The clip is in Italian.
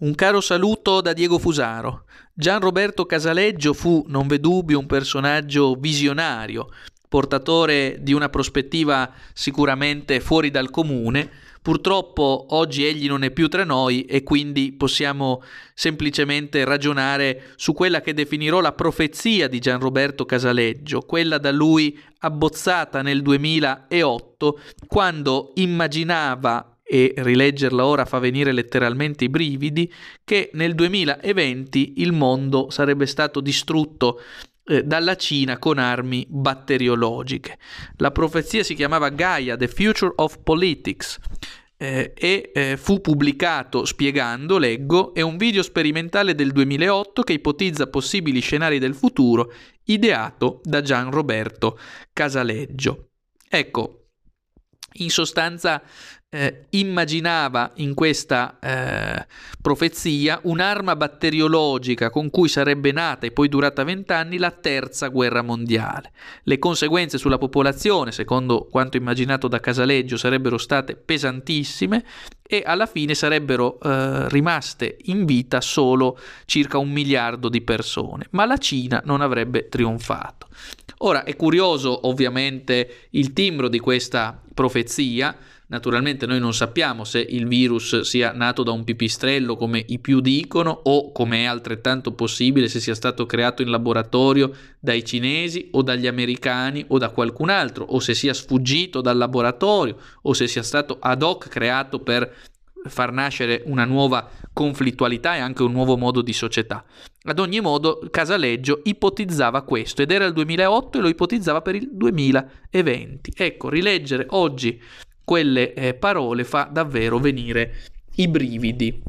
Un caro saluto da Diego Fusaro. Gian Roberto Casaleggio fu, non v'è dubbio, un personaggio visionario, portatore di una prospettiva sicuramente fuori dal comune. Purtroppo oggi egli non è più tra noi e quindi possiamo semplicemente ragionare su quella che definirò la profezia di Gian Roberto Casaleggio, quella da lui abbozzata nel 2008, quando immaginava e rileggerla ora fa venire letteralmente i brividi, che nel 2020 il mondo sarebbe stato distrutto eh, dalla Cina con armi batteriologiche. La profezia si chiamava Gaia, The Future of Politics. Eh, e eh, fu pubblicato spiegando, leggo, è un video sperimentale del 2008 che ipotizza possibili scenari del futuro, ideato da Gian Roberto Casaleggio. Ecco, in sostanza eh, immaginava in questa eh, profezia un'arma batteriologica con cui sarebbe nata e poi durata vent'anni la terza guerra mondiale. Le conseguenze sulla popolazione, secondo quanto immaginato da Casaleggio, sarebbero state pesantissime e alla fine sarebbero eh, rimaste in vita solo circa un miliardo di persone, ma la Cina non avrebbe trionfato. Ora è curioso ovviamente il timbro di questa profezia, Naturalmente noi non sappiamo se il virus sia nato da un pipistrello come i più dicono o come è altrettanto possibile se sia stato creato in laboratorio dai cinesi o dagli americani o da qualcun altro o se sia sfuggito dal laboratorio o se sia stato ad hoc creato per far nascere una nuova conflittualità e anche un nuovo modo di società. Ad ogni modo, Casaleggio ipotizzava questo ed era il 2008 e lo ipotizzava per il 2020. Ecco, rileggere oggi quelle eh, parole fa davvero venire i brividi.